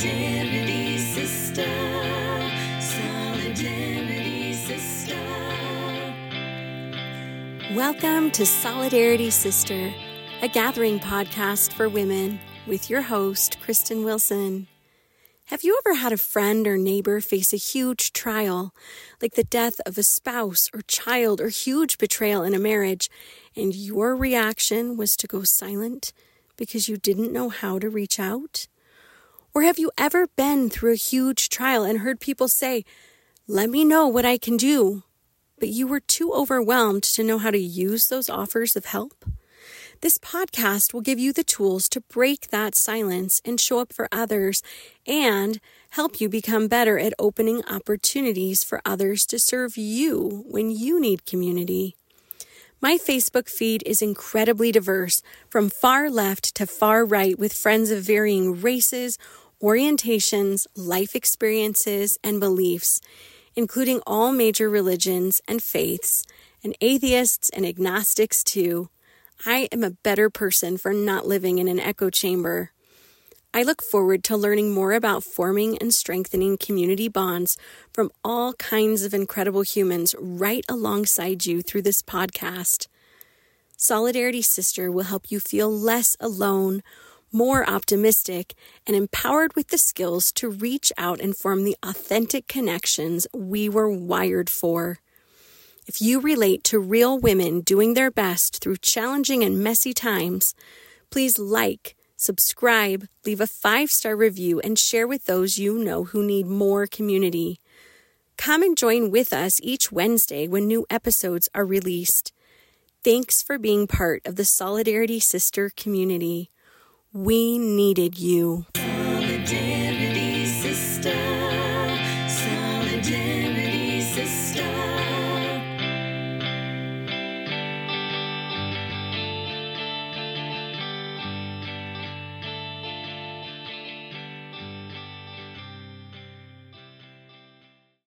Solidarity Sister. Welcome to Solidarity Sister, a gathering podcast for women with your host, Kristen Wilson. Have you ever had a friend or neighbor face a huge trial, like the death of a spouse or child or huge betrayal in a marriage, and your reaction was to go silent because you didn't know how to reach out? Or have you ever been through a huge trial and heard people say, Let me know what I can do, but you were too overwhelmed to know how to use those offers of help? This podcast will give you the tools to break that silence and show up for others and help you become better at opening opportunities for others to serve you when you need community. My Facebook feed is incredibly diverse, from far left to far right, with friends of varying races, orientations, life experiences, and beliefs, including all major religions and faiths, and atheists and agnostics too. I am a better person for not living in an echo chamber. I look forward to learning more about forming and strengthening community bonds from all kinds of incredible humans right alongside you through this podcast. Solidarity Sister will help you feel less alone, more optimistic, and empowered with the skills to reach out and form the authentic connections we were wired for. If you relate to real women doing their best through challenging and messy times, please like, subscribe, leave a five star review, and share with those you know who need more community. Come and join with us each Wednesday when new episodes are released. Thanks for being part of the Solidarity Sister community. We needed you. Solidarity, sister.